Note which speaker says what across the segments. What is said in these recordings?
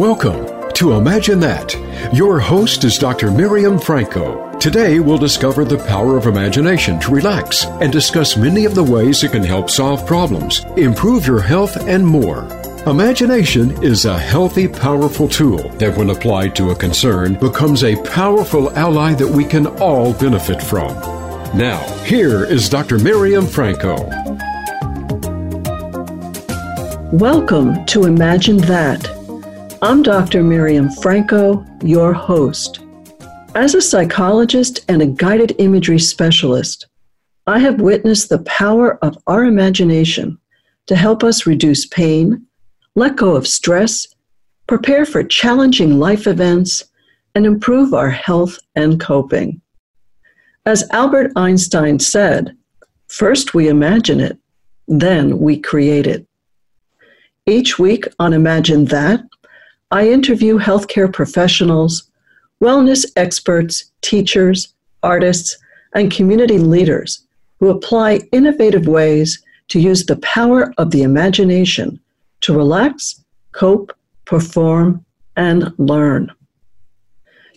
Speaker 1: Welcome to Imagine That. Your host is Dr. Miriam Franco. Today, we'll discover the power of imagination to relax and discuss many of the ways it can help solve problems, improve your health, and more. Imagination is a healthy, powerful tool that, when applied to a concern, becomes a powerful ally that we can all benefit from. Now, here is Dr. Miriam Franco.
Speaker 2: Welcome to Imagine That. I'm Dr. Miriam Franco, your host. As a psychologist and a guided imagery specialist, I have witnessed the power of our imagination to help us reduce pain, let go of stress, prepare for challenging life events, and improve our health and coping. As Albert Einstein said, first we imagine it, then we create it. Each week on Imagine That, I interview healthcare professionals, wellness experts, teachers, artists, and community leaders who apply innovative ways to use the power of the imagination to relax, cope, perform, and learn.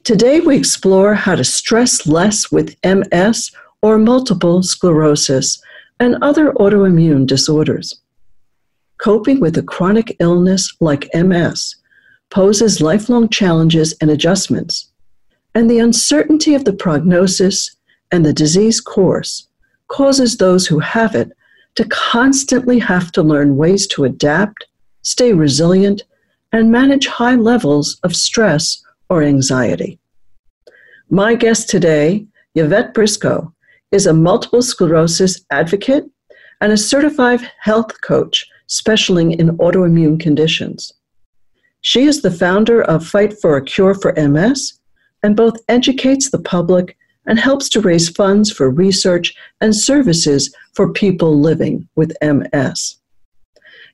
Speaker 2: Today, we explore how to stress less with MS or multiple sclerosis and other autoimmune disorders. Coping with a chronic illness like MS poses lifelong challenges and adjustments, and the uncertainty of the prognosis and the disease course causes those who have it to constantly have to learn ways to adapt, stay resilient, and manage high levels of stress or anxiety. My guest today, Yvette Briscoe, is a multiple sclerosis advocate and a certified health coach specializing in autoimmune conditions. She is the founder of Fight for a Cure for MS and both educates the public and helps to raise funds for research and services for people living with MS.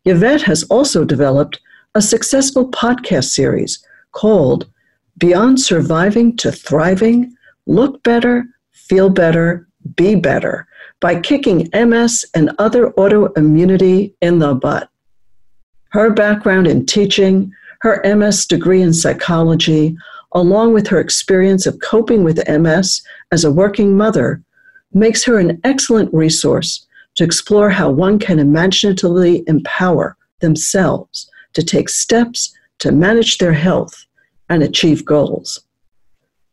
Speaker 2: Yvette has also developed a successful podcast series called Beyond Surviving to Thriving Look Better, Feel Better, Be Better by kicking MS and other autoimmunity in the butt. Her background in teaching, her MS degree in psychology, along with her experience of coping with MS as a working mother, makes her an excellent resource to explore how one can imaginatively empower themselves to take steps to manage their health and achieve goals.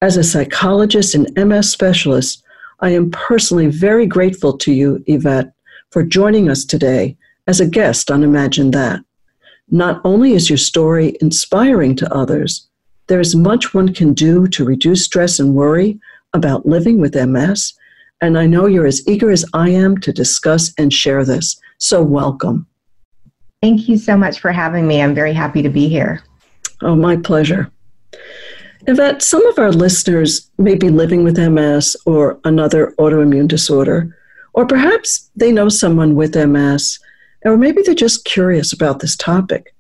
Speaker 2: As a psychologist and MS specialist, I am personally very grateful to you, Yvette, for joining us today as a guest on Imagine That. Not only is your story inspiring to others, there is much one can do to reduce stress and worry about living with MS, and I know you're as eager as I am to discuss and share this. So, welcome.
Speaker 3: Thank you so much for having me. I'm very happy to be here.
Speaker 2: Oh, my pleasure. Yvette, some of our listeners may be living with MS or another autoimmune disorder, or perhaps they know someone with MS or maybe they're just curious about this topic.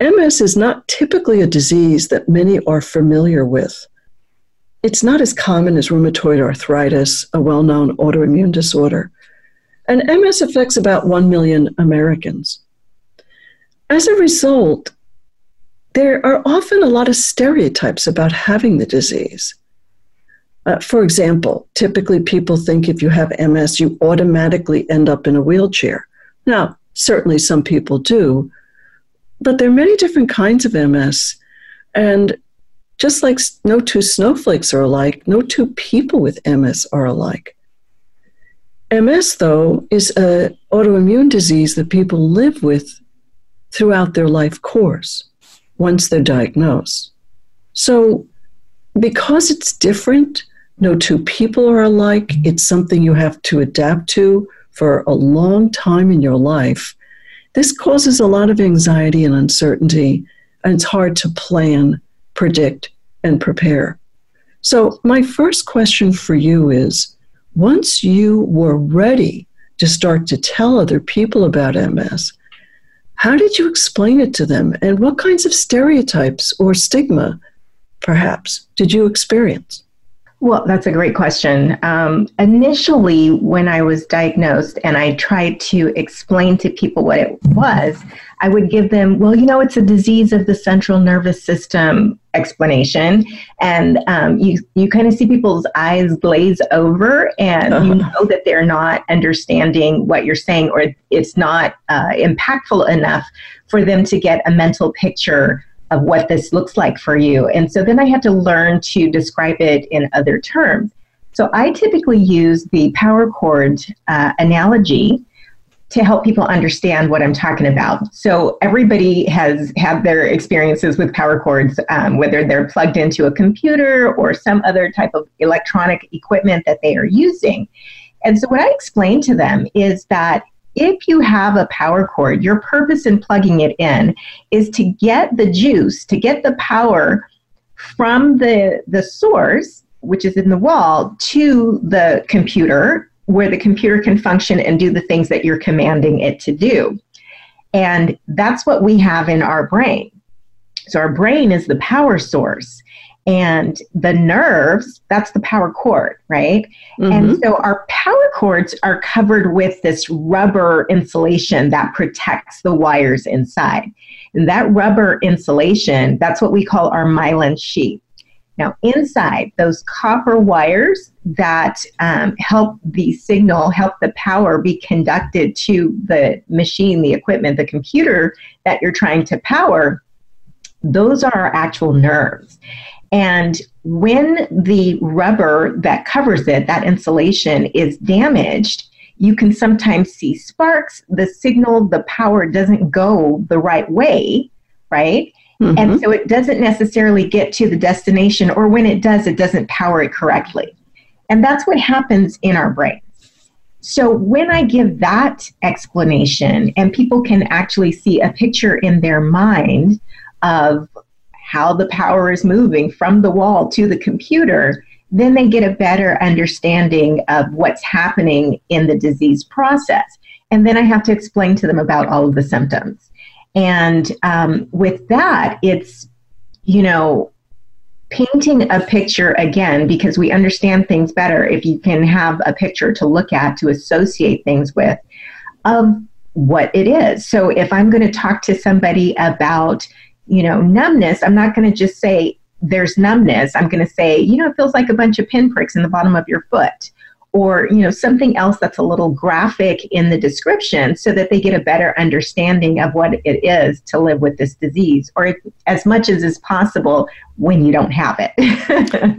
Speaker 2: MS is not typically a disease that many are familiar with. It's not as common as rheumatoid arthritis, a well known autoimmune disorder, and MS affects about 1 million Americans. As a result, there are often a lot of stereotypes about having the disease. Uh, for example, typically people think if you have MS, you automatically end up in a wheelchair. Now, certainly some people do, but there are many different kinds of MS. And just like no two snowflakes are alike, no two people with MS are alike. MS, though, is an autoimmune disease that people live with throughout their life course once they're diagnosed. So, because it's different, no two people are alike, it's something you have to adapt to for a long time in your life, this causes a lot of anxiety and uncertainty, and it's hard to plan, predict, and prepare. So, my first question for you is once you were ready to start to tell other people about MS, how did you explain it to them? And what kinds of stereotypes or stigma, perhaps, did you experience?
Speaker 3: Well, that's a great question. Um, initially, when I was diagnosed and I tried to explain to people what it was, I would give them, well, you know, it's a disease of the central nervous system explanation. And um, you, you kind of see people's eyes glaze over, and uh-huh. you know that they're not understanding what you're saying, or it's not uh, impactful enough for them to get a mental picture of what this looks like for you. And so then I had to learn to describe it in other terms. So I typically use the power cord uh, analogy to help people understand what I'm talking about. So everybody has had their experiences with power cords, um, whether they're plugged into a computer or some other type of electronic equipment that they are using. And so what I explain to them is that if you have a power cord, your purpose in plugging it in is to get the juice, to get the power from the, the source, which is in the wall, to the computer, where the computer can function and do the things that you're commanding it to do. And that's what we have in our brain. So, our brain is the power source and the nerves that's the power cord right? Mm-hmm. and so our power cords are covered with this rubber insulation that protects the wires inside. And that rubber insulation that's what we call our myelin sheath. Now inside those copper wires that um, help the signal help the power be conducted to the machine the equipment the computer that you're trying to power those are our actual nerves and when the rubber that covers it, that insulation, is damaged, you can sometimes see sparks. The signal, the power doesn't go the right way, right? Mm-hmm. And so it doesn't necessarily get to the destination, or when it does, it doesn't power it correctly. And that's what happens in our brain. So when I give that explanation, and people can actually see a picture in their mind of how the power is moving from the wall to the computer, then they get a better understanding of what's happening in the disease process. And then I have to explain to them about all of the symptoms. And um, with that, it's, you know, painting a picture again because we understand things better if you can have a picture to look at to associate things with of what it is. So if I'm going to talk to somebody about you know, numbness, I'm not going to just say there's numbness. I'm going to say, you know, it feels like a bunch of pinpricks in the bottom of your foot or you know something else that's a little graphic in the description so that they get a better understanding of what it is to live with this disease or as much as is possible when you don't have it.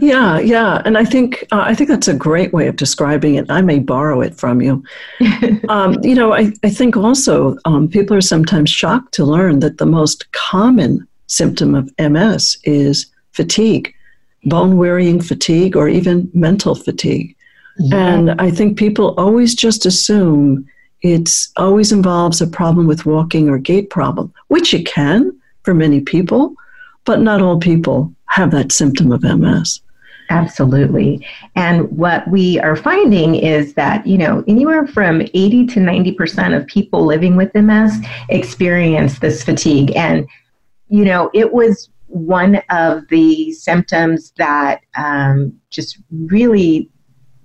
Speaker 2: Yeah yeah. And i think uh, i think that's a great way of describing it. I may borrow it from you. Um, you know I, I think also um, people are sometimes shocked to learn that the most common symptom of ms is fatigue bone wearying fatigue or even mental fatigue yeah. And I think people always just assume it's always involves a problem with walking or gait problem, which it can for many people, but not all people have that symptom of MS.
Speaker 3: Absolutely. And what we are finding is that, you know, anywhere from 80 to 90% of people living with MS experience this fatigue. And, you know, it was one of the symptoms that um, just really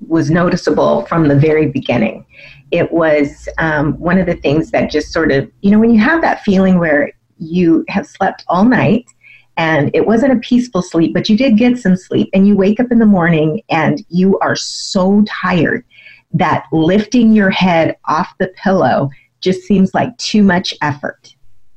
Speaker 3: was noticeable from the very beginning. It was um, one of the things that just sort of, you know, when you have that feeling where you have slept all night and it wasn't a peaceful sleep, but you did get some sleep, and you wake up in the morning and you are so tired that lifting your head off the pillow just seems like too much effort.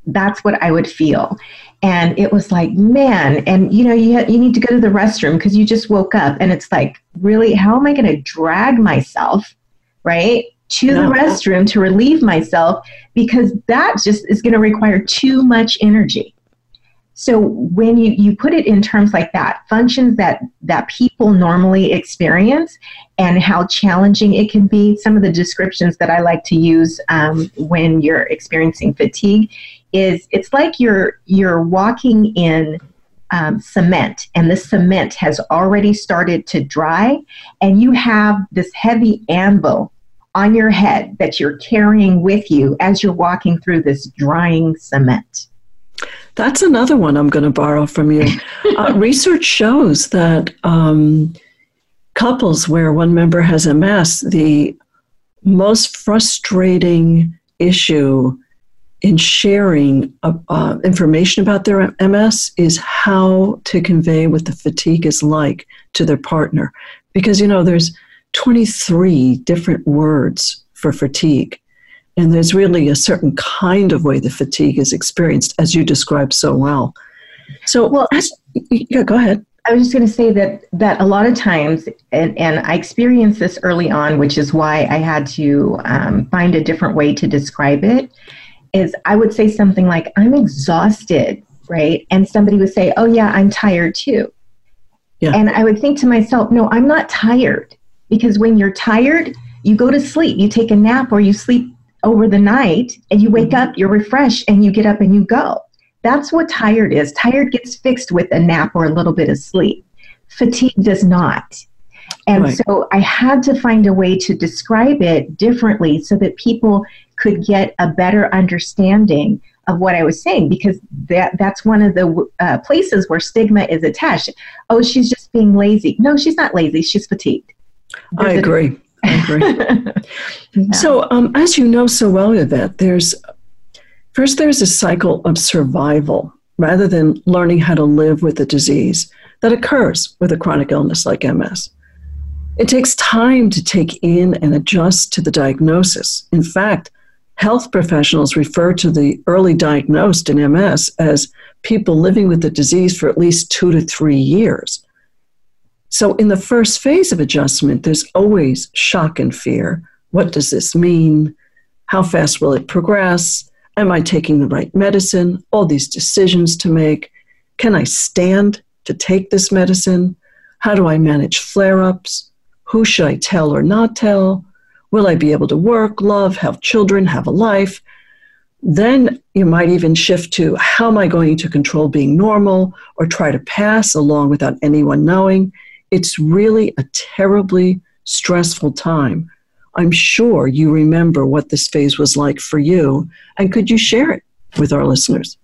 Speaker 3: That's what I would feel and it was like man and you know you, you need to go to the restroom because you just woke up and it's like really how am i going to drag myself right to the restroom to relieve myself? Because that just is going to require too much energy. So when you, you put it in terms like that functions that that people normally experience and how challenging it can be some of the descriptions that i like to use um, when you're experiencing fatigue is it's like you're you're walking in um, cement and the cement has already started to dry and you have this heavy anvil on your head that you're carrying with you as you're walking through this drying cement.
Speaker 2: That's another one i'm going to borrow from you. Uh, research shows that um, couples where one member has MS, the most frustrating issue in sharing uh, uh, information about their MS is how to convey what the fatigue is like to their partner. Because, you know, there's 23 different words for fatigue. And there's really a certain kind of way the fatigue is experienced, as you described so well. So, well, as, yeah, go ahead.
Speaker 3: I was just going to say that that a lot of times, and, and I experienced this early on, which is why I had to um, find a different way to describe it. Is I would say something like, "I'm exhausted," right? And somebody would say, "Oh yeah, I'm tired too." Yeah. And I would think to myself, "No, I'm not tired," because when you're tired, you go to sleep, you take a nap, or you sleep over the night, and you wake mm-hmm. up, you're refreshed, and you get up and you go. That's what tired is. Tired gets fixed with a nap or a little bit of sleep. Fatigue does not. And right. so I had to find a way to describe it differently so that people could get a better understanding of what I was saying because that that's one of the uh, places where stigma is attached. Oh, she's just being lazy. No, she's not lazy. She's fatigued.
Speaker 2: There's I agree. A- I agree. yeah. So, um, as you know so well, Yvette, there's First, there's a cycle of survival rather than learning how to live with the disease that occurs with a chronic illness like MS. It takes time to take in and adjust to the diagnosis. In fact, health professionals refer to the early diagnosed in MS as people living with the disease for at least two to three years. So, in the first phase of adjustment, there's always shock and fear. What does this mean? How fast will it progress? Am I taking the right medicine? All these decisions to make. Can I stand to take this medicine? How do I manage flare ups? Who should I tell or not tell? Will I be able to work, love, have children, have a life? Then you might even shift to how am I going to control being normal or try to pass along without anyone knowing? It's really a terribly stressful time I'm sure you remember what this phase was like for you. And could you share it with our listeners?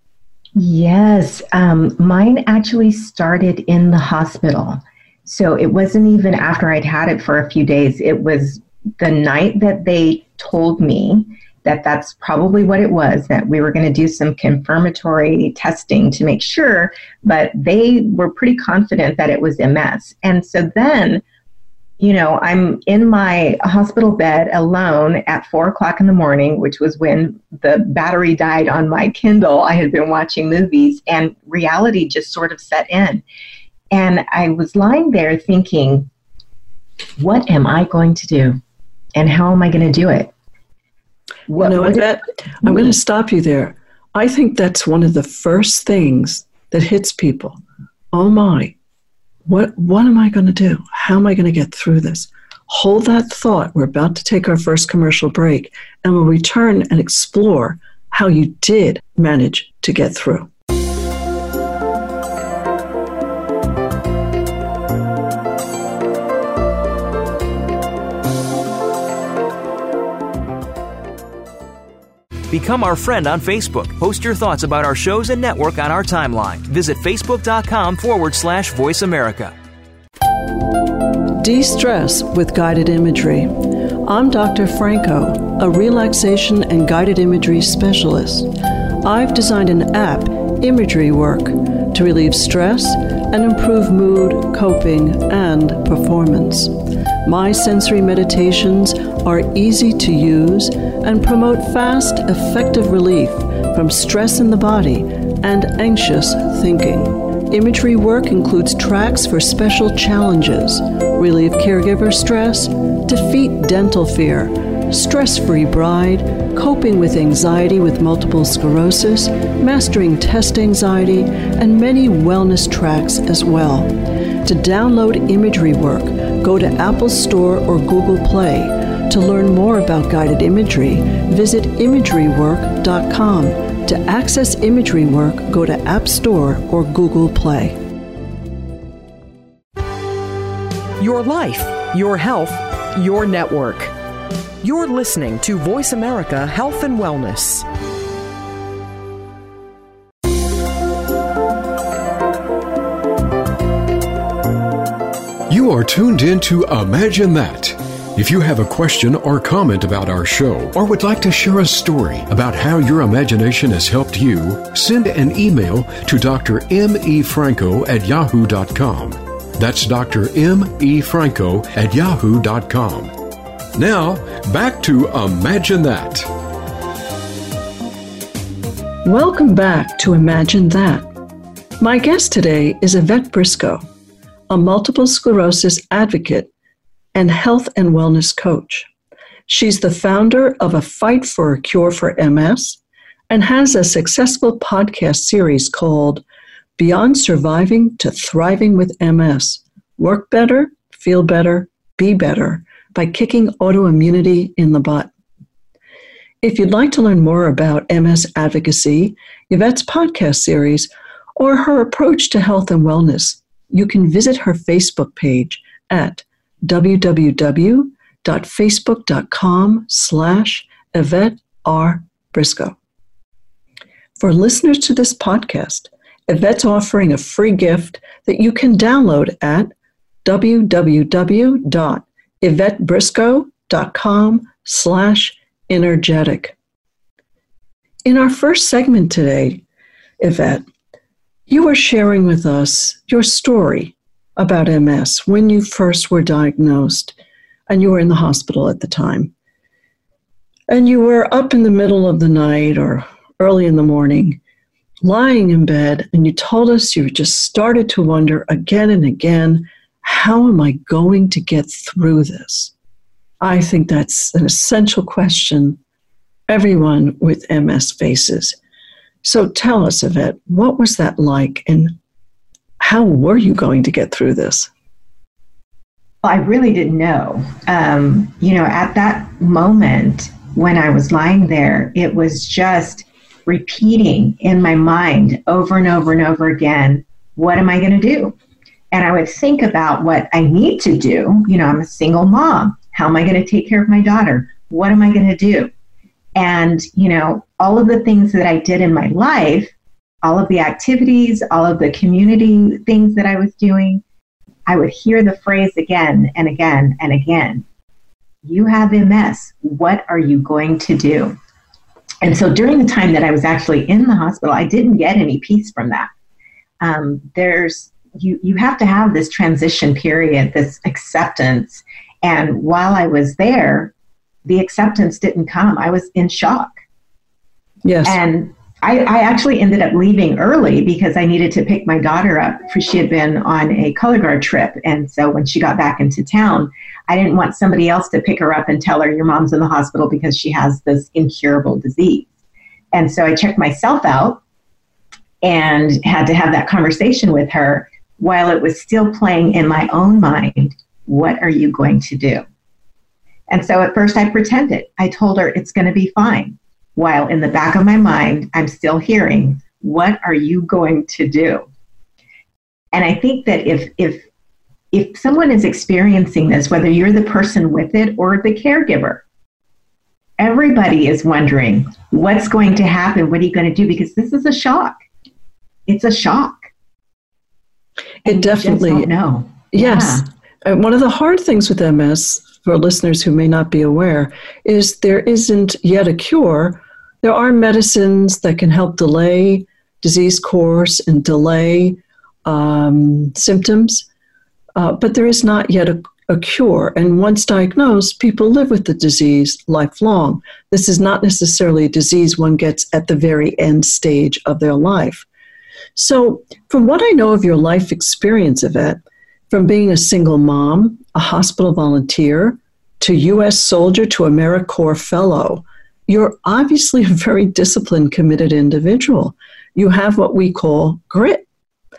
Speaker 3: Yes. Um, mine actually started in the hospital. So it wasn't even after I'd had it for a few days. It was the night that they told me that that's probably what it was, that we were going to do some confirmatory testing to make sure, but they were pretty confident that it was MS. And so then you know, I'm in my hospital bed alone at four o'clock in the morning, which was when the battery died on my Kindle. I had been watching movies, and reality just sort of set in. And I was lying there thinking, what am I going to do? And how am I going to do it?
Speaker 2: What, you know, that, I'm going to stop you there. I think that's one of the first things that hits people. Oh my, what, what am I going to do? How am I going to get through this? Hold that thought. We're about to take our first commercial break, and we'll return and explore how you did manage to get through.
Speaker 4: Become our friend on Facebook. Post your thoughts about our shows and network on our timeline. Visit facebook.com forward slash voice America.
Speaker 2: De stress with guided imagery. I'm Dr. Franco, a relaxation and guided imagery specialist. I've designed an app, Imagery Work, to relieve stress and improve mood, coping, and performance. My sensory meditations are easy to use and promote fast, effective relief from stress in the body and anxious thinking. Imagery work includes tracks for special challenges, relieve caregiver stress, defeat dental fear, stress free bride, coping with anxiety with multiple sclerosis, mastering test anxiety, and many wellness tracks as well. To download imagery work, go to Apple Store or Google Play. To learn more about guided imagery, visit imagerywork.com. To access imagery work, go to App Store or Google Play.
Speaker 5: Your life, your health, your network. You're listening to Voice America Health and Wellness.
Speaker 1: You are tuned in to Imagine That. If you have a question or comment about our show or would like to share a story about how your imagination has helped you, send an email to Dr. M. E. Franco at yahoo.com. That's Dr. M. E. Franco at yahoo.com. Now, back to Imagine That.
Speaker 2: Welcome back to Imagine That. My guest today is Yvette Briscoe, a multiple sclerosis advocate and health and wellness coach. She's the founder of a Fight for a Cure for MS and has a successful podcast series called Beyond Surviving to Thriving with MS Work Better, Feel Better, Be Better by Kicking Autoimmunity in the Butt. If you'd like to learn more about MS advocacy, Yvette's podcast series, or her approach to health and wellness, you can visit her Facebook page at www.facebook.com slash Yvette R. Briscoe. For listeners to this podcast, Yvette's offering a free gift that you can download at www.yvetteBriscoe.com slash energetic. In our first segment today, Yvette, you were sharing with us your story about MS when you first were diagnosed and you were in the hospital at the time. And you were up in the middle of the night or early in the morning, lying in bed, and you told us you just started to wonder again and again how am I going to get through this? I think that's an essential question everyone with MS faces. So tell us, Yvette, what was that like and how were you going to get through this?
Speaker 3: Well, I really didn't know. Um, you know, at that moment when I was lying there, it was just repeating in my mind over and over and over again what am I going to do? And I would think about what I need to do. You know, I'm a single mom. How am I going to take care of my daughter? What am I going to do? And, you know, all of the things that I did in my life all of the activities, all of the community things that I was doing, I would hear the phrase again and again and again You have MS. What are you going to do? And so during the time that I was actually in the hospital, I didn't get any peace from that. Um, there's you, you have to have this transition period, this acceptance. And while I was there, the acceptance didn't come. I was in shock.
Speaker 2: Yes.
Speaker 3: And I, I, actually ended up leaving early because I needed to pick my daughter up for she had been on a color guard trip. And so when she got back into town, I didn't want somebody else to pick her up and tell her your mom's in the hospital because she has this incurable disease. And so I checked myself out and had to have that conversation with her while it was still playing in my own mind. What are you going to do? And so at first I pretended. I told her it's going to be fine while in the back of my mind, I'm still hearing, what are you going to do? And I think that if, if, if someone is experiencing this, whether you're the person with it or the caregiver, everybody is wondering what's going to happen, what are you going to do? Because this is a shock. It's a shock.
Speaker 2: It definitely.
Speaker 3: No.
Speaker 2: Yes. Yeah. Uh, one of the hard things with MS, for listeners who may not be aware, is there isn't yet a cure there are medicines that can help delay disease course and delay um, symptoms, uh, but there is not yet a, a cure. And once diagnosed, people live with the disease lifelong. This is not necessarily a disease one gets at the very end stage of their life. So, from what I know of your life experience of it, from being a single mom, a hospital volunteer, to U.S. soldier to AmeriCorps fellow, you're obviously a very disciplined, committed individual. You have what we call grit.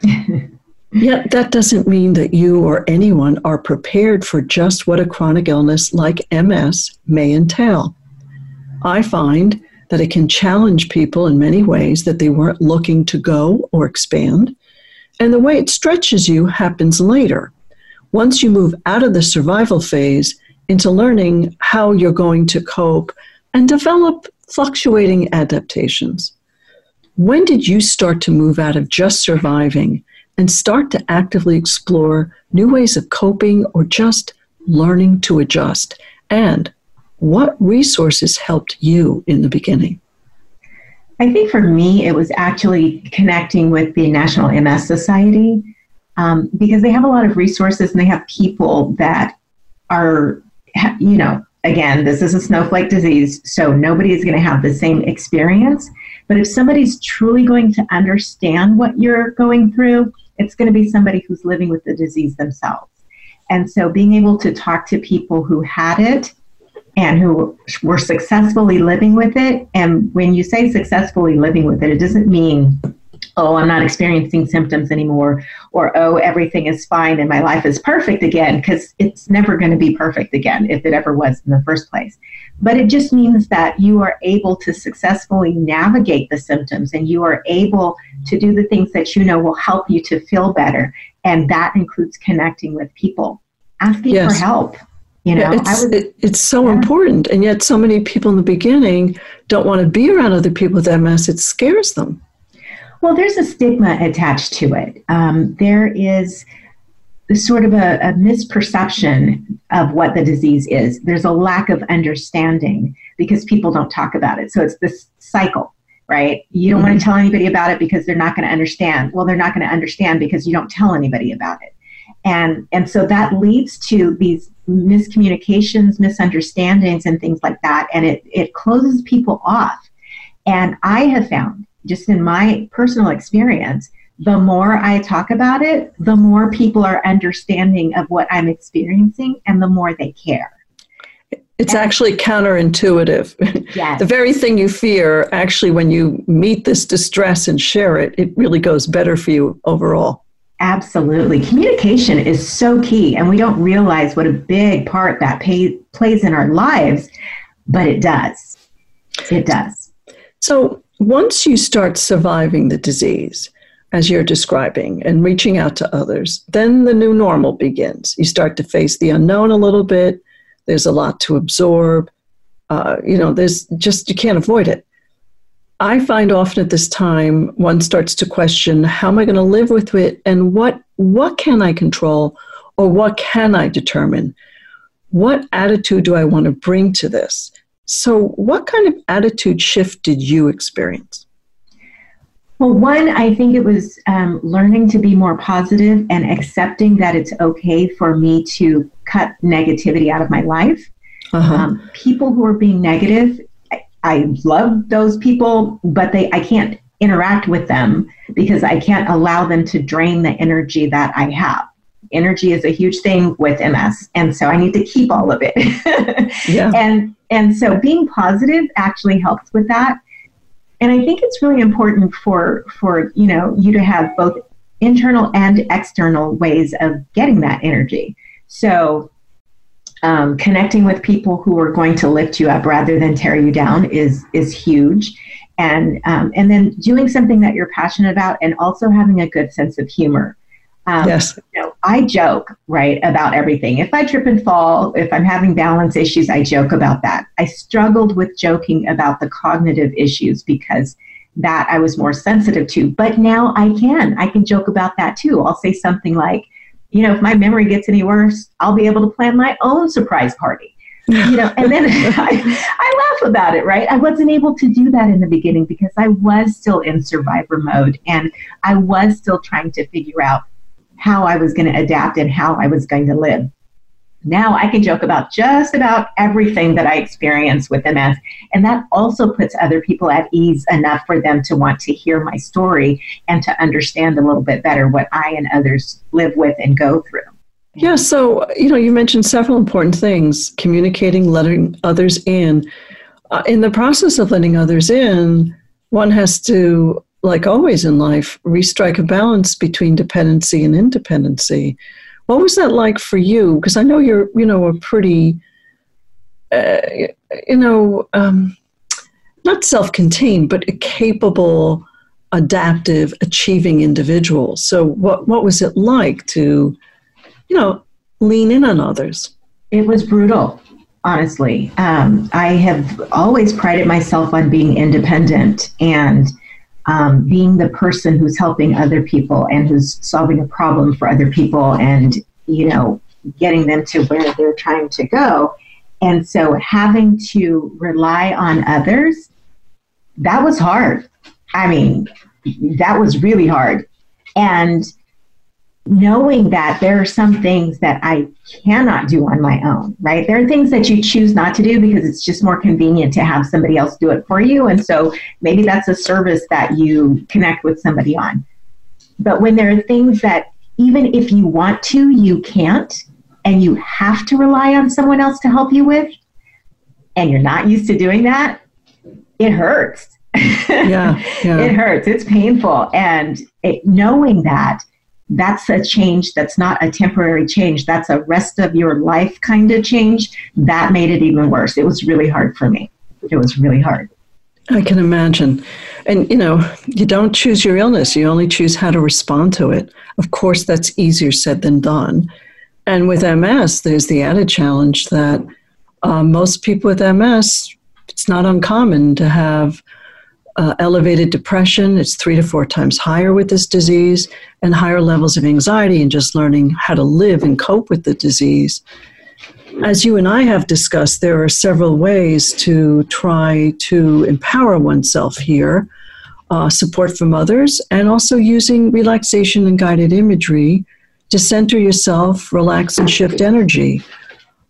Speaker 2: Yet that doesn't mean that you or anyone are prepared for just what a chronic illness like MS may entail. I find that it can challenge people in many ways that they weren't looking to go or expand. And the way it stretches you happens later. Once you move out of the survival phase into learning how you're going to cope and develop fluctuating adaptations. When did you start to move out of just surviving and start to actively explore new ways of coping or just learning to adjust? And what resources helped you in the beginning?
Speaker 3: I think for me, it was actually connecting with the National MS Society um, because they have a lot of resources and they have people that are, you know, again, this is a snowflake disease, so nobody is going to have the same experience. But if somebody's truly going to understand what you're going through, it's going to be somebody who's living with the disease themselves. And so being able to talk to people who had it and who were successfully living with it. And when you say successfully living with it, it doesn't mean, oh, I'm not experiencing symptoms anymore, or oh, everything is fine and my life is perfect again, because it's never going to be perfect again if it ever was in the first place. But it just means that you are able to successfully navigate the symptoms and you are able to do the things that you know will help you to feel better. And that includes connecting with people, asking yes. for help you know,
Speaker 2: yeah, it's, it, it's so yeah. important. And yet, so many people in the beginning don't want to be around other people with MS. It scares them.
Speaker 3: Well, there's a stigma attached to it. Um, there is sort of a, a, misperception of what the disease is. There's a lack of understanding because people don't talk about it. So it's this cycle, right? You don't mm-hmm. want to tell anybody about it because they're not going to understand. Well, they're not going to understand because you don't tell anybody about it. And, and so that leads to these miscommunications, misunderstandings, and things like that. And it, it closes people off. And I have found, just in my personal experience, the more I talk about it, the more people are understanding of what I'm experiencing and the more they care.
Speaker 2: It's and, actually counterintuitive.
Speaker 3: Yes.
Speaker 2: the very thing you fear, actually, when you meet this distress and share it, it really goes better for you overall.
Speaker 3: Absolutely. Communication is so key, and we don't realize what a big part that pay, plays in our lives, but it does. It does.
Speaker 2: So, once you start surviving the disease, as you're describing, and reaching out to others, then the new normal begins. You start to face the unknown a little bit. There's a lot to absorb. Uh, you know, there's just, you can't avoid it. I find often at this time one starts to question how am I going to live with it and what what can I control or what can I determine? What attitude do I want to bring to this? So, what kind of attitude shift did you experience?
Speaker 3: Well, one, I think it was um, learning to be more positive and accepting that it's okay for me to cut negativity out of my life. Uh-huh. Um, people who are being negative I love those people, but they I can't interact with them because I can't allow them to drain the energy that I have. Energy is a huge thing with MS, and so I need to keep all of it. yeah. And and so being positive actually helps with that. And I think it's really important for for you know you to have both internal and external ways of getting that energy. So um, connecting with people who are going to lift you up rather than tear you down is is huge and um, and then doing something that you're passionate about and also having a good sense of humor
Speaker 2: um, yes.
Speaker 3: you know, i joke right about everything. If i trip and fall if i'm having balance issues i joke about that. I struggled with joking about the cognitive issues because that i was more sensitive to but now i can. I can joke about that too. I'll say something like you know, if my memory gets any worse, I'll be able to plan my own surprise party. You know, and then I, I laugh about it, right? I wasn't able to do that in the beginning because I was still in survivor mode and I was still trying to figure out how I was going to adapt and how I was going to live. Now I can joke about just about everything that I experience with MS. And that also puts other people at ease enough for them to want to hear my story and to understand a little bit better what I and others live with and go through.
Speaker 2: Yeah, so, you know, you mentioned several important things communicating, letting others in. Uh, in the process of letting others in, one has to, like always in life, restrike a balance between dependency and independency. What was that like for you? Because I know you're, you know, a pretty, uh, you know, um, not self-contained, but a capable, adaptive, achieving individual. So, what what was it like to, you know, lean in on others?
Speaker 3: It was brutal, honestly. Um, I have always prided myself on being independent and um, being the person who's helping other people and who's solving a problem for other people and, you know, getting them to where they're trying to go. And so having to rely on others, that was hard. I mean, that was really hard. And knowing that there are some things that I cannot do on my own, right? There are things that you choose not to do because it's just more convenient to have somebody else do it for you. And so maybe that's a service that you connect with somebody on. But when there are things that even if you want to, you can't, and you have to rely on someone else to help you with, and you're not used to doing that, it hurts.
Speaker 2: Yeah, yeah.
Speaker 3: it hurts. It's painful. And it, knowing that, that's a change that's not a temporary change. That's a rest of your life kind of change. That made it even worse. It was really hard for me. It was really hard.
Speaker 2: I can imagine. And you know you don't choose your illness. You only choose how to respond to it. Of course that's easier said than done. And with ms there's the added challenge that uh, most people with ms it's not uncommon to have uh, elevated depression. It's three to four times higher with this disease, and higher levels of anxiety and just learning how to live and cope with the disease. As you and I have discussed, there are several ways to try to empower oneself here uh, support from others, and also using relaxation and guided imagery to center yourself, relax, and shift energy.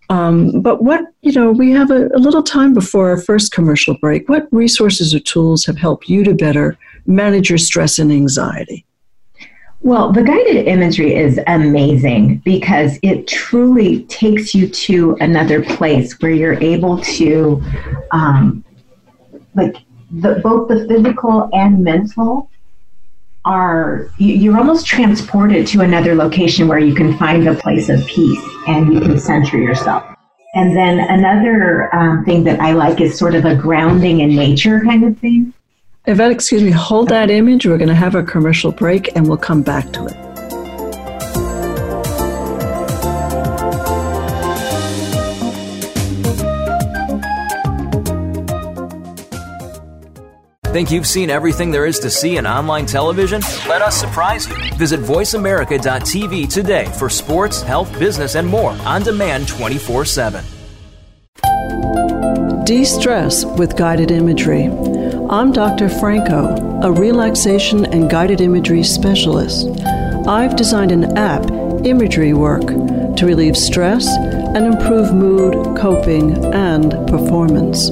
Speaker 2: Um, but what, you know, we have a, a, little time before our first commercial break. What resources or tools have helped you to better manage your stress and anxiety?
Speaker 3: Well, the guided imagery is amazing because it truly takes you to another place where you're able to, um, like, the, both the physical and mental are you're almost transported to another location where you can find a place of peace and you can center yourself. And then another um, thing that I like is sort of a grounding in nature kind of thing.
Speaker 2: Yvette, excuse me, hold that image. We're going to have a commercial break and we'll come back to it.
Speaker 4: Think you've seen everything there is to see in online television? Let us surprise you. Visit VoiceAmerica.tv today for sports, health, business, and more on demand 24 7.
Speaker 2: De stress with guided imagery. I'm Dr. Franco, a relaxation and guided imagery specialist. I've designed an app, Imagery Work, to relieve stress and improve mood, coping, and performance.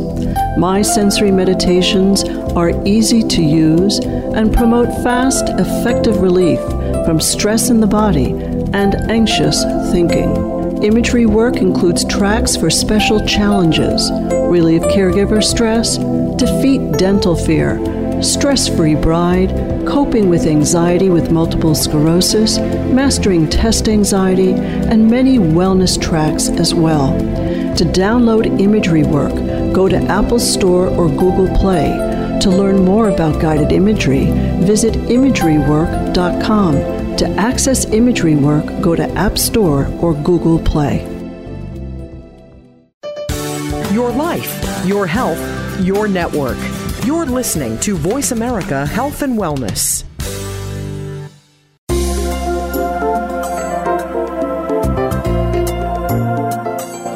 Speaker 2: My sensory meditations are easy to use and promote fast, effective relief from stress in the body and anxious thinking. Imagery work includes tracks for special challenges, relieve caregiver stress, defeat dental fear, stress free bride, coping with anxiety with multiple sclerosis, mastering test anxiety, and many wellness tracks as well. To download imagery work, go to Apple Store or Google Play. To learn more about guided imagery, visit imagerywork.com. To access imagery work, go to App Store or Google Play.
Speaker 5: Your life, your health, your network. You're listening to Voice America Health and Wellness.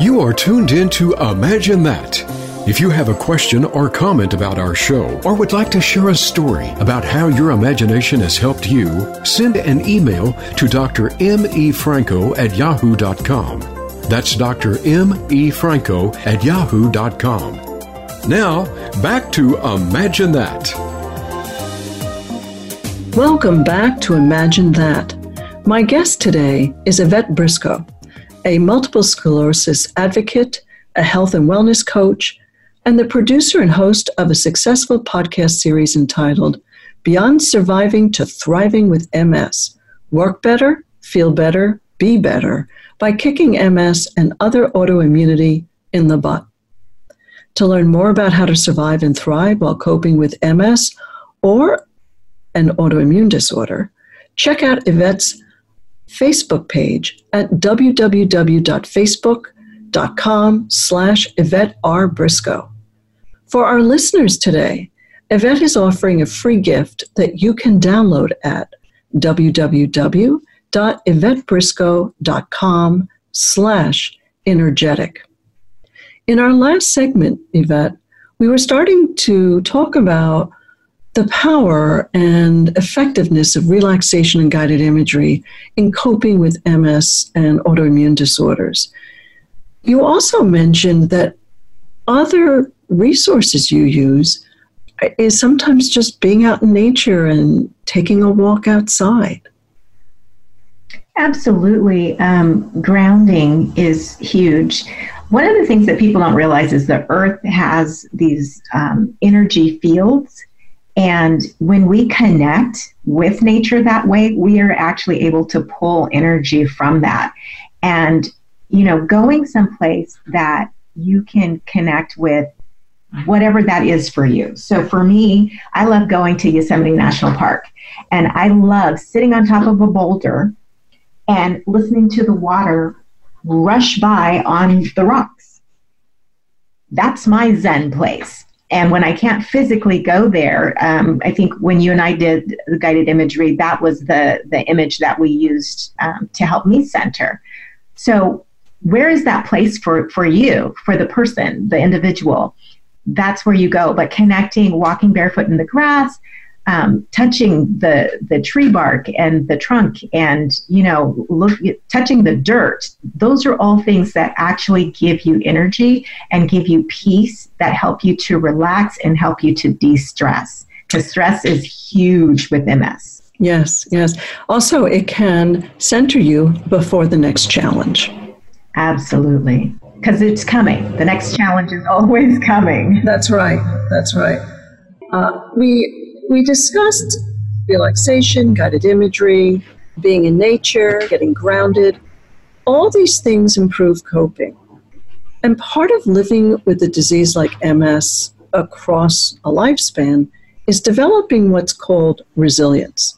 Speaker 1: You are tuned in to Imagine That. If you have a question or comment about our show or would like to share a story about how your imagination has helped you, send an email to Dr. M. E. Franco at yahoo.com. That's Dr. M. E. Franco at yahoo.com. Now, back to Imagine That.
Speaker 2: Welcome back to Imagine That. My guest today is Yvette Briscoe a multiple sclerosis advocate, a health and wellness coach, and the producer and host of a successful podcast series entitled Beyond Surviving to Thriving with MS Work Better, Feel Better, Be Better by Kicking MS and Other Autoimmunity in the Butt. To learn more about how to survive and thrive while coping with MS or an autoimmune disorder, check out Yvette's Facebook page at www.facebook.com slash Yvette R. Briscoe. For our listeners today, Yvette is offering a free gift that you can download at www.yvettebriscoe.com slash energetic. In our last segment, Yvette, we were starting to talk about the power and effectiveness of relaxation and guided imagery in coping with MS and autoimmune disorders. You also mentioned that other resources you use is sometimes just being out in nature and taking a walk outside.
Speaker 3: Absolutely. Um, grounding is huge. One of the things that people don't realize is the earth has these um, energy fields. And when we connect with nature that way, we are actually able to pull energy from that. And, you know, going someplace that you can connect with whatever that is for you. So for me, I love going to Yosemite National Park and I love sitting on top of a boulder and listening to the water rush by on the rocks. That's my Zen place. And when I can't physically go there, um, I think when you and I did the guided imagery, that was the, the image that we used um, to help me center. So, where is that place for, for you, for the person, the individual? That's where you go. But connecting, walking barefoot in the grass, um, touching the the tree bark and the trunk, and you know, look, touching the dirt. Those are all things that actually give you energy and give you peace that help you to relax and help you to de-stress. Because stress is huge with MS.
Speaker 2: Yes, yes. Also, it can center you before the next challenge.
Speaker 3: Absolutely because it's coming. The next challenge is always coming.
Speaker 2: That's right. That's right. Uh, we we discussed relaxation, guided imagery, being in nature, getting grounded. All these things improve coping. And part of living with a disease like MS across a lifespan is developing what's called resilience.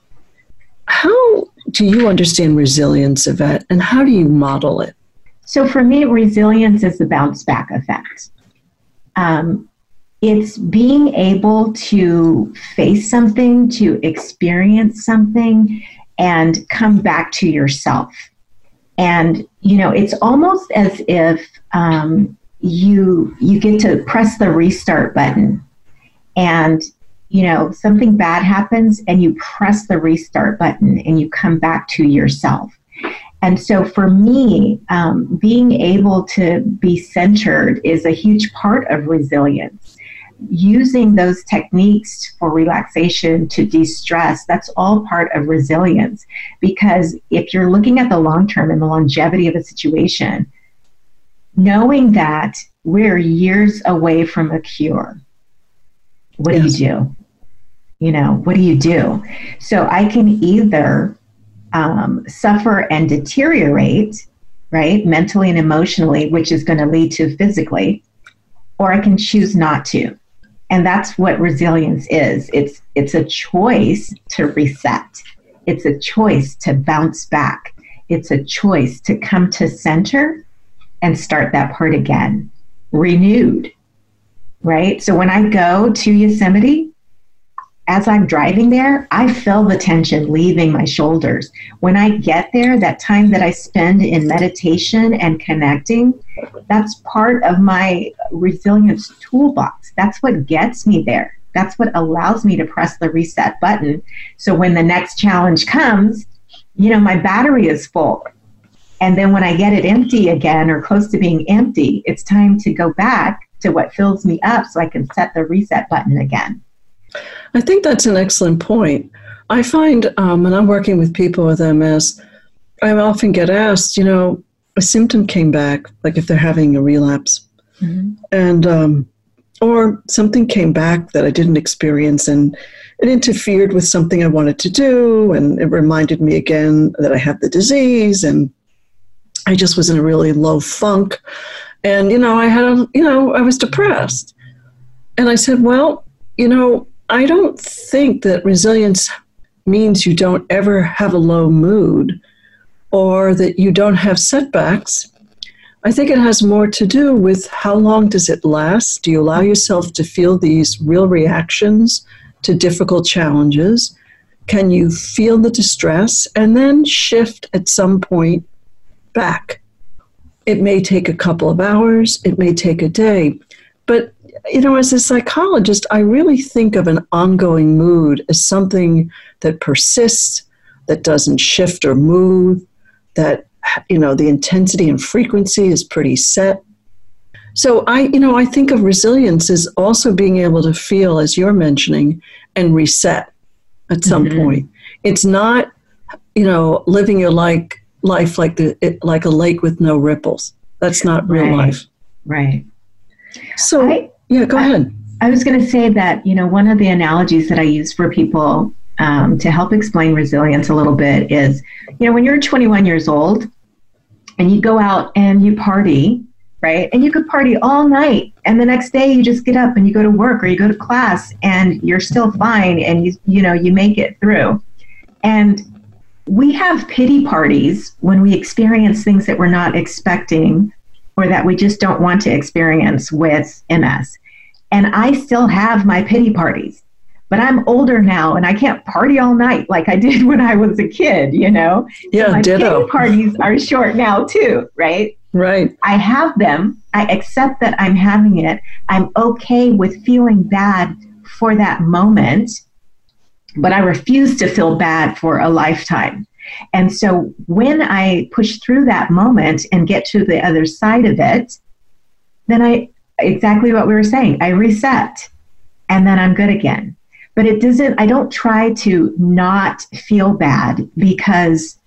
Speaker 2: How do you understand resilience, Yvette, and how do you model it?
Speaker 3: So for me, resilience is the bounce back effect. Um, it's being able to face something, to experience something, and come back to yourself. And you know, it's almost as if um, you you get to press the restart button, and you know something bad happens, and you press the restart button, and you come back to yourself. And so for me, um, being able to be centered is a huge part of resilience. Using those techniques for relaxation to de stress, that's all part of resilience. Because if you're looking at the long term and the longevity of a situation, knowing that we're years away from a cure, what yes. do you do? You know, what do you do? So I can either um, suffer and deteriorate, right, mentally and emotionally, which is going to lead to physically, or I can choose not to. And that's what resilience is. It's it's a choice to reset. It's a choice to bounce back. It's a choice to come to center and start that part again, renewed. Right? So when I go to Yosemite, as I'm driving there, I feel the tension leaving my shoulders. When I get there, that time that I spend in meditation and connecting, that's part of my resilience toolbox. That's what gets me there. That's what allows me to press the reset button. So when the next challenge comes, you know, my battery is full. And then when I get it empty again or close to being empty, it's time to go back to what fills me up so I can set the reset button again.
Speaker 2: I think that's an excellent point. I find um, when I'm working with people with MS, I often get asked, you know, a symptom came back, like if they're having a relapse, mm-hmm. and um, or something came back that I didn't experience, and it interfered with something I wanted to do, and it reminded me again that I have the disease, and I just was in a really low funk, and you know, I had a, you know, I was depressed, and I said, well, you know, I don't think that resilience means you don't ever have a low mood or that you don't have setbacks. I think it has more to do with how long does it last? Do you allow yourself to feel these real reactions to difficult challenges? Can you feel the distress and then shift at some point back? It may take a couple of hours, it may take a day, but you know, as a psychologist, I really think of an ongoing mood as something that persists, that doesn't shift or move, that you know the intensity and frequency is pretty set. So i you know i think of resilience as also being able to feel as you're mentioning and reset at some mm-hmm. point. It's not you know living your like life like the it, like a lake with no ripples. That's not real
Speaker 3: right.
Speaker 2: life.
Speaker 3: Right.
Speaker 2: So I, yeah go
Speaker 3: I,
Speaker 2: ahead.
Speaker 3: I was going to say that you know one of the analogies that i use for people um, to help explain resilience a little bit is you know when you're 21 years old and you go out and you party right and you could party all night and the next day you just get up and you go to work or you go to class and you're still fine and you you know you make it through. And we have pity parties when we experience things that we're not expecting or that we just don't want to experience with us. and i still have my pity parties but I'm older now and I can't party all night like I did when I was a kid, you know?
Speaker 2: Yeah,
Speaker 3: so my
Speaker 2: ditto.
Speaker 3: parties are short now too, right?
Speaker 2: Right.
Speaker 3: I have them. I accept that I'm having it. I'm okay with feeling bad for that moment, but I refuse to feel bad for a lifetime. And so when I push through that moment and get to the other side of it, then I, exactly what we were saying, I reset and then I'm good again. But it doesn't i don't try to not feel bad because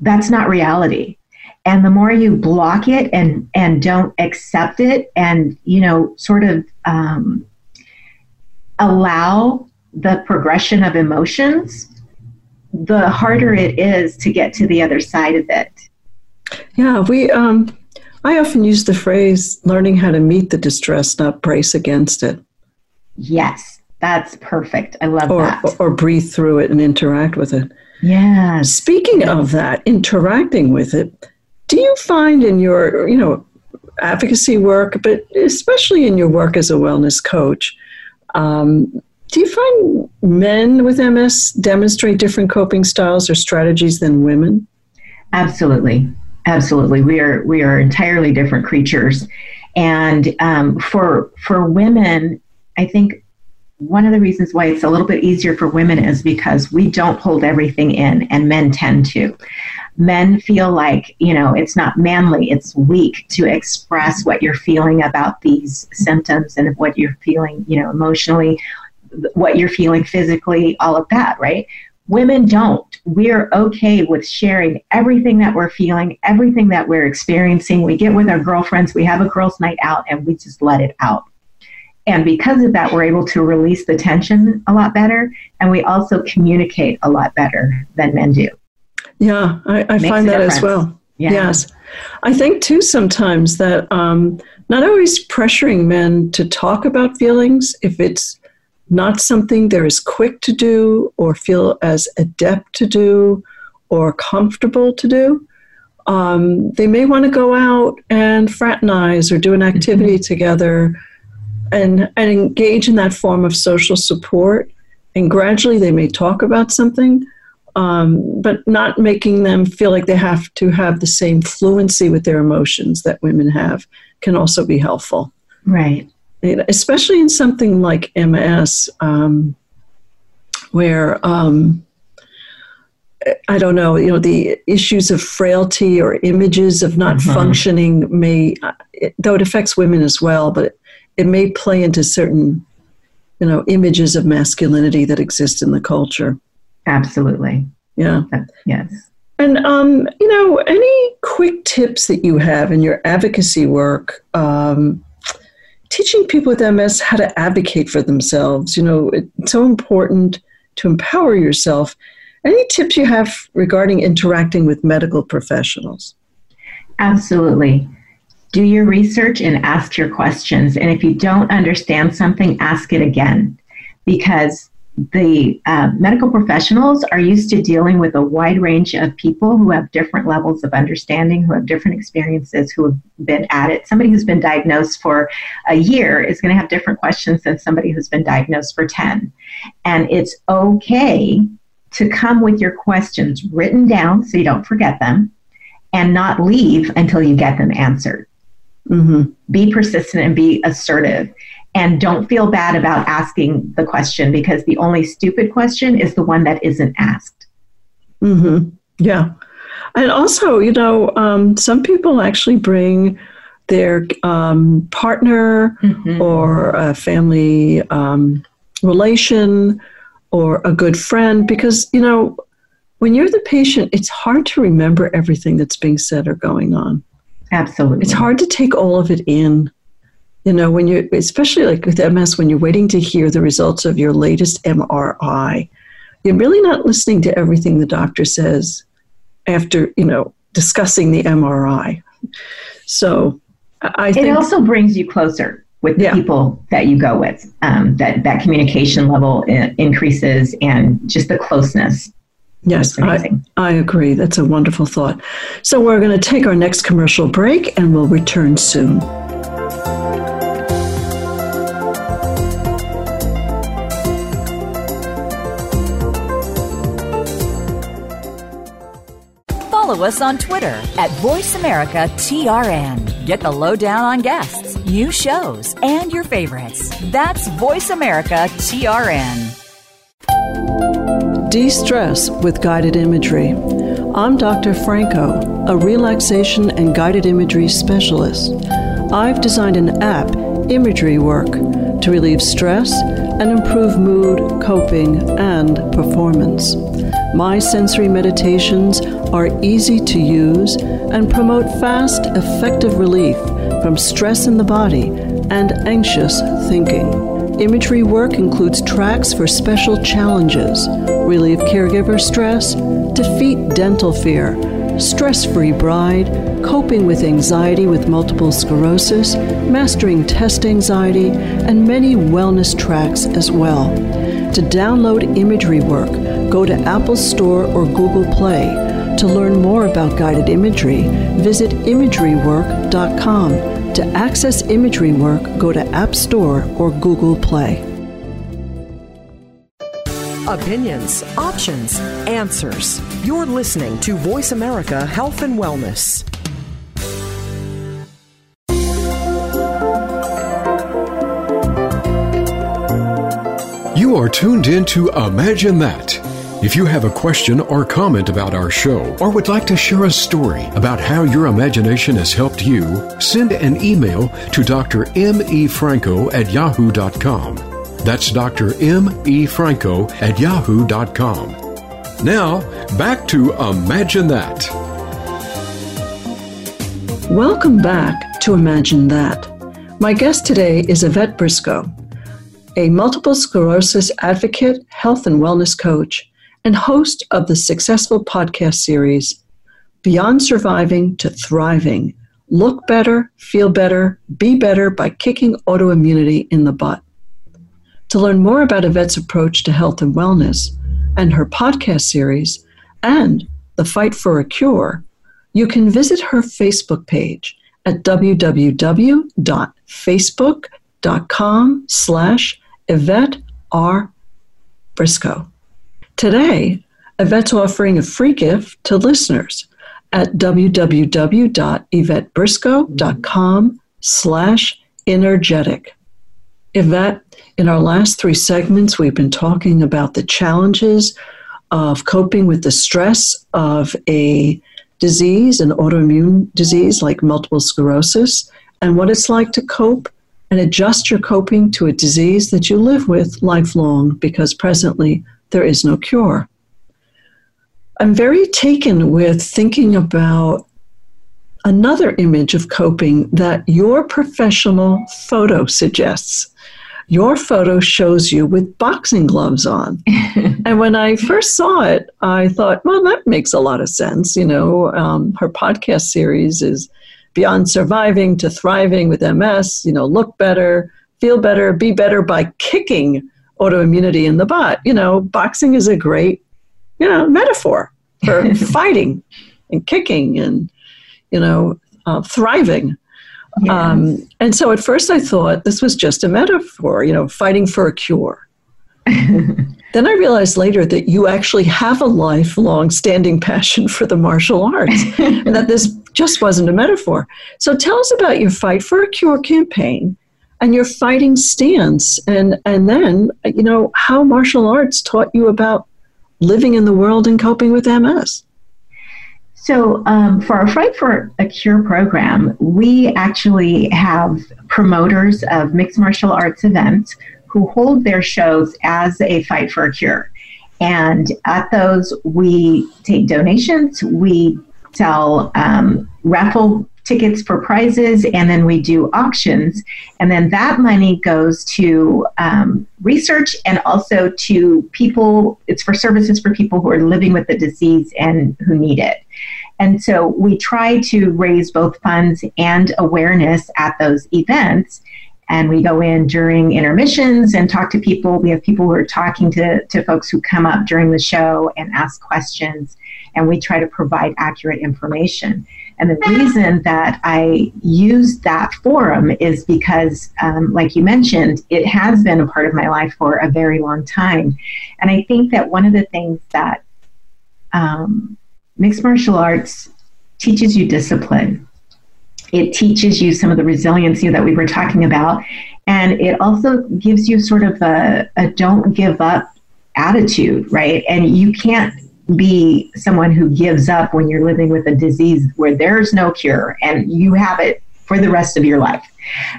Speaker 3: that's not reality. And the more you block it and and don't accept it and you know sort of um, allow the progression of emotions the harder it is to get to the other side of it
Speaker 2: yeah we um i often use the phrase learning how to meet the distress not brace against it
Speaker 3: yes that's perfect. I love
Speaker 2: or,
Speaker 3: that.
Speaker 2: Or, or breathe through it and interact with it.
Speaker 3: Yeah.
Speaker 2: Speaking of that, interacting with it, do you find in your, you know, advocacy work, but especially in your work as a wellness coach, um, do you find men with MS demonstrate different coping styles or strategies than women?
Speaker 3: Absolutely, absolutely. We are we are entirely different creatures, and um, for for women, I think one of the reasons why it's a little bit easier for women is because we don't hold everything in and men tend to men feel like you know it's not manly it's weak to express what you're feeling about these symptoms and what you're feeling you know emotionally what you're feeling physically all of that right women don't we're okay with sharing everything that we're feeling everything that we're experiencing we get with our girlfriends we have a girls night out and we just let it out and because of that, we're able to release the tension a lot better, and we also communicate a lot better than men do.
Speaker 2: Yeah, I, I find that as well. Yeah. Yes. I think too sometimes that um, not always pressuring men to talk about feelings if it's not something they're as quick to do or feel as adept to do or comfortable to do. Um, they may want to go out and fraternize or do an activity mm-hmm. together and, and engage in that form of social support. And gradually they may talk about something, um, but not making them feel like they have to have the same fluency with their emotions that women have can also be helpful.
Speaker 3: Right.
Speaker 2: Especially in something like MS, um, where um, I don't know, you know, the issues of frailty or images of not mm-hmm. functioning may, though it affects women as well, but it may play into certain you know images of masculinity that exist in the culture.
Speaker 3: Absolutely.
Speaker 2: Yeah.
Speaker 3: Uh, yes.
Speaker 2: And um, you know any quick tips that you have in your advocacy work um, teaching people with ms how to advocate for themselves you know it's so important to empower yourself any tips you have regarding interacting with medical professionals
Speaker 3: absolutely do your research and ask your questions. And if you don't understand something, ask it again. Because the uh, medical professionals are used to dealing with a wide range of people who have different levels of understanding, who have different experiences, who have been at it. Somebody who's been diagnosed for a year is going to have different questions than somebody who's been diagnosed for 10. And it's okay to come with your questions written down so you don't forget them and not leave until you get them answered. Mm-hmm. Be persistent and be assertive and don't feel bad about asking the question because the only stupid question is the one that isn't asked.
Speaker 2: Mm-hmm. Yeah. And also, you know, um, some people actually bring their um, partner mm-hmm. or a family um, relation or a good friend because, you know, when you're the patient, it's hard to remember everything that's being said or going on.
Speaker 3: Absolutely.
Speaker 2: It's hard to take all of it in. You know, when you're, especially like with MS, when you're waiting to hear the results of your latest MRI, you're really not listening to everything the doctor says after, you know, discussing the MRI. So I
Speaker 3: it
Speaker 2: think.
Speaker 3: It also brings you closer with the yeah. people that you go with. Um, that, that communication level increases and just the closeness
Speaker 2: Yes, I, I agree. That's a wonderful thought. So, we're going to take our next commercial break and we'll return soon.
Speaker 6: Us on Twitter at VoiceAmericaTRN. Get the lowdown on guests, new shows, and your favorites. That's VoiceAmericaTRN.
Speaker 2: De stress with guided imagery. I'm Dr. Franco, a relaxation and guided imagery specialist. I've designed an app, Imagery Work, to relieve stress and improve mood, coping, and performance. My sensory meditations are easy to use and promote fast, effective relief from stress in the body and anxious thinking. Imagery work includes tracks for special challenges, relieve caregiver stress, defeat dental fear, stress free bride, coping with anxiety with multiple sclerosis, mastering test anxiety, and many wellness tracks as well. To download imagery work, go to Apple Store or Google Play. To learn more about guided imagery, visit imagerywork.com. To access imagery work, go to App Store or Google Play.
Speaker 5: Opinions, options, answers. You're listening to Voice America Health and Wellness.
Speaker 1: You are tuned in to Imagine That. If you have a question or comment about our show, or would like to share a story about how your imagination has helped you, send an email to Dr. M. E. Franco at yahoo.com. That's Dr. M. E. Franco at yahoo.com. Now, back to Imagine That.
Speaker 2: Welcome back to Imagine That. My guest today is Yvette Briscoe a multiple sclerosis advocate, health and wellness coach, and host of the successful podcast series Beyond Surviving to Thriving Look Better, Feel Better, Be Better by Kicking Autoimmunity in the Butt. To learn more about Yvette's approach to health and wellness and her podcast series and the fight for a cure, you can visit her Facebook page at www.facebook.com slash Yvette R. Briscoe. Today, Yvette's offering a free gift to listeners at www.yvettebriscoe.com slash energetic. Yvette, in our last three segments, we've been talking about the challenges of coping with the stress of a disease, an autoimmune disease like multiple sclerosis, and what it's like to cope and adjust your coping to a disease that you live with lifelong because presently there is no cure. I'm very taken with thinking about another image of coping that your professional photo suggests. Your photo shows you with boxing gloves on. and when I first saw it, I thought, well, that makes a lot of sense. You know, um, her podcast series is beyond surviving to thriving with MS, you know, look better, feel better, be better by kicking autoimmunity in the butt. You know, boxing is a great, you know, metaphor for fighting and kicking and, you know, uh, thriving. Yes. Um, and so at first I thought this was just a metaphor, you know, fighting for a cure. then I realized later that you actually have a lifelong standing passion for the martial arts and that this just wasn't a metaphor. So tell us about your Fight for a Cure campaign and your fighting stance and and then you know how martial arts taught you about living in the world and coping with MS.
Speaker 3: So, um, for our Fight for a Cure program, we actually have promoters of mixed martial arts events who hold their shows as a Fight for a Cure. And at those, we take donations, we sell um, raffle tickets for prizes, and then we do auctions. And then that money goes to um, research and also to people, it's for services for people who are living with the disease and who need it. And so we try to raise both funds and awareness at those events. And we go in during intermissions and talk to people. We have people who are talking to, to folks who come up during the show and ask questions. And we try to provide accurate information. And the reason that I use that forum is because, um, like you mentioned, it has been a part of my life for a very long time. And I think that one of the things that um, mixed martial arts teaches you discipline. It teaches you some of the resiliency that we were talking about. And it also gives you sort of a, a don't give up attitude, right? And you can't be someone who gives up when you're living with a disease where there's no cure and you have it for the rest of your life.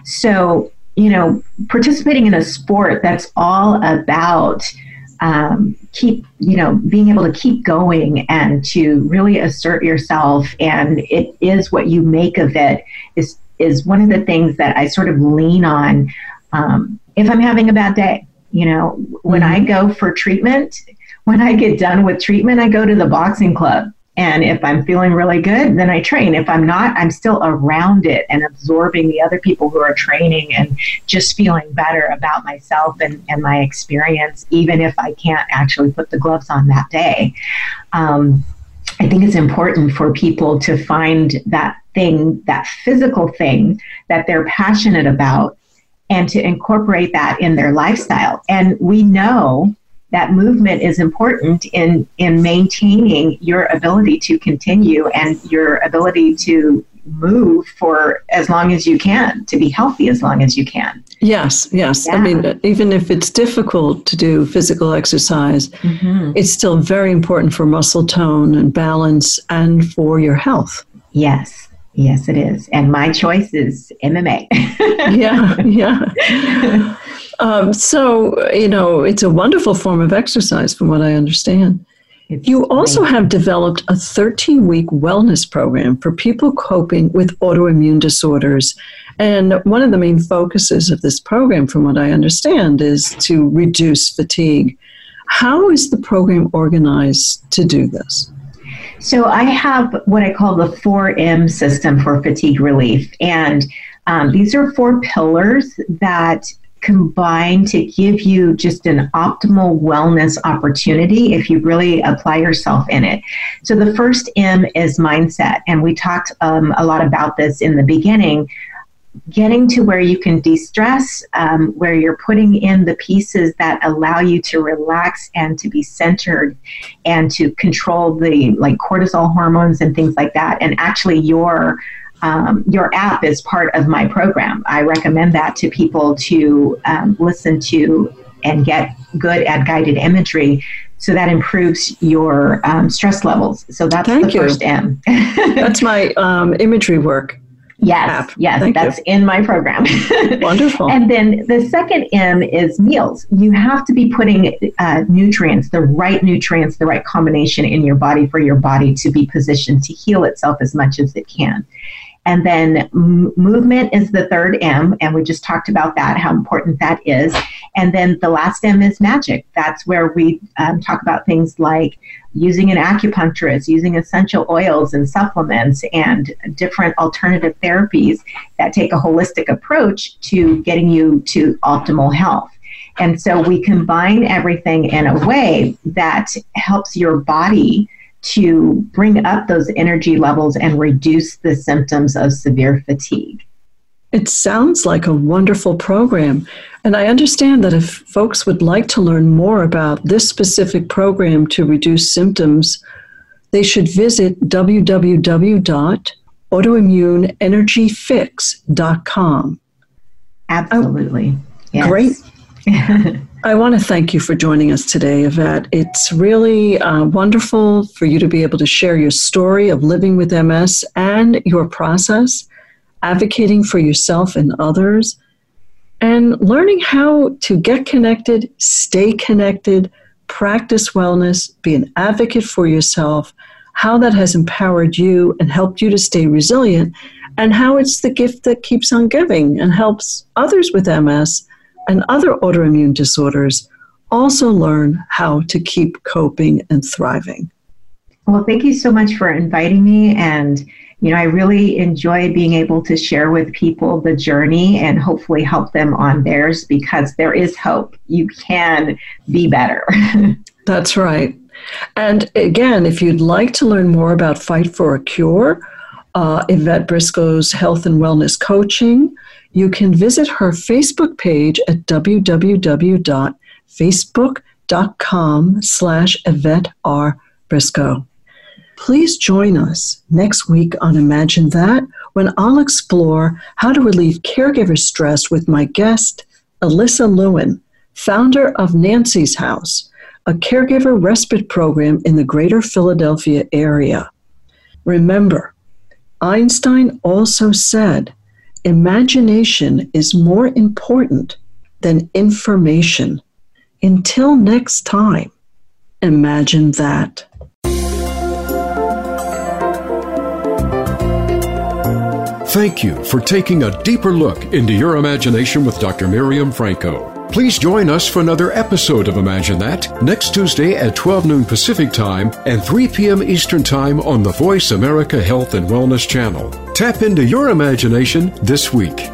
Speaker 3: So, you know, participating in a sport that's all about um, keep, you know, being able to keep going and to really assert yourself, and it is what you make of it is is one of the things that I sort of lean on um, if I'm having a bad day. You know, when mm-hmm. I go for treatment, when I get done with treatment, I go to the boxing club. And if I'm feeling really good, then I train. If I'm not, I'm still around it and absorbing the other people who are training and just feeling better about myself and, and my experience, even if I can't actually put the gloves on that day. Um, I think it's important for people to find that thing, that physical thing that they're passionate about, and to incorporate that in their lifestyle. And we know that movement is important in in maintaining your ability to continue and your ability to move for as long as you can to be healthy as long as you can.
Speaker 2: Yes yes. Yeah. i mean even if it's difficult to do physical exercise mm-hmm. it's still very important for muscle tone and balance and for your health.
Speaker 3: Yes. Yes it is. And my choice is mma
Speaker 2: yeah yeah um, so, you know, it's a wonderful form of exercise from what I understand. It's you also have developed a 13 week wellness program for people coping with autoimmune disorders. And one of the main focuses of this program, from what I understand, is to reduce fatigue. How is the program organized to do this?
Speaker 3: So, I have what I call the 4M system for fatigue relief. And um, these are four pillars that combine to give you just an optimal wellness opportunity if you really apply yourself in it. So, the first M is mindset, and we talked um, a lot about this in the beginning. Getting to where you can de stress, um, where you're putting in the pieces that allow you to relax and to be centered and to control the like cortisol hormones and things like that. And actually, your um, your app is part of my program. I recommend that to people to um, listen to and get good at guided imagery so that improves your um, stress levels. So that's Thank the you. first M.
Speaker 2: that's my um, imagery work.
Speaker 3: Yes, app. yes, Thank that's you. in my program.
Speaker 2: Wonderful.
Speaker 3: And then the second M is meals. You have to be putting uh, nutrients, the right nutrients, the right combination in your body for your body to be positioned to heal itself as much as it can. And then m- movement is the third M, and we just talked about that, how important that is. And then the last M is magic. That's where we um, talk about things like using an acupuncturist, using essential oils and supplements, and different alternative therapies that take a holistic approach to getting you to optimal health. And so we combine everything in a way that helps your body to bring up those energy levels and reduce the symptoms of severe fatigue.
Speaker 2: It sounds like a wonderful program. And I understand that if folks would like to learn more about this specific program to reduce symptoms, they should visit www.autoimmuneenergyfix.com.
Speaker 3: Absolutely.
Speaker 2: Oh, yes. Great. I want to thank you for joining us today, Yvette. It's really uh, wonderful for you to be able to share your story of living with MS and your process, advocating for yourself and others, and learning how to get connected, stay connected, practice wellness, be an advocate for yourself, how that has empowered you and helped you to stay resilient, and how it's the gift that keeps on giving and helps others with MS and other autoimmune disorders also learn how to keep coping and thriving.
Speaker 3: Well, thank you so much for inviting me. And, you know, I really enjoy being able to share with people the journey and hopefully help them on theirs because there is hope. You can be better.
Speaker 2: That's right. And again, if you'd like to learn more about Fight for a Cure, uh, Yvette Briscoe's health and wellness coaching, you can visit her Facebook page at www.facebook.com slash Yvette R. Briscoe. Please join us next week on Imagine That when I'll explore how to relieve caregiver stress with my guest, Alyssa Lewin, founder of Nancy's House, a caregiver respite program in the greater Philadelphia area. Remember, Einstein also said, Imagination is more important than information. Until next time, imagine that.
Speaker 1: Thank you for taking a deeper look into your imagination with Dr. Miriam Franco. Please join us for another episode of Imagine That next Tuesday at 12 noon Pacific Time and 3 p.m. Eastern Time on the Voice America Health and Wellness channel. Tap into your imagination this week.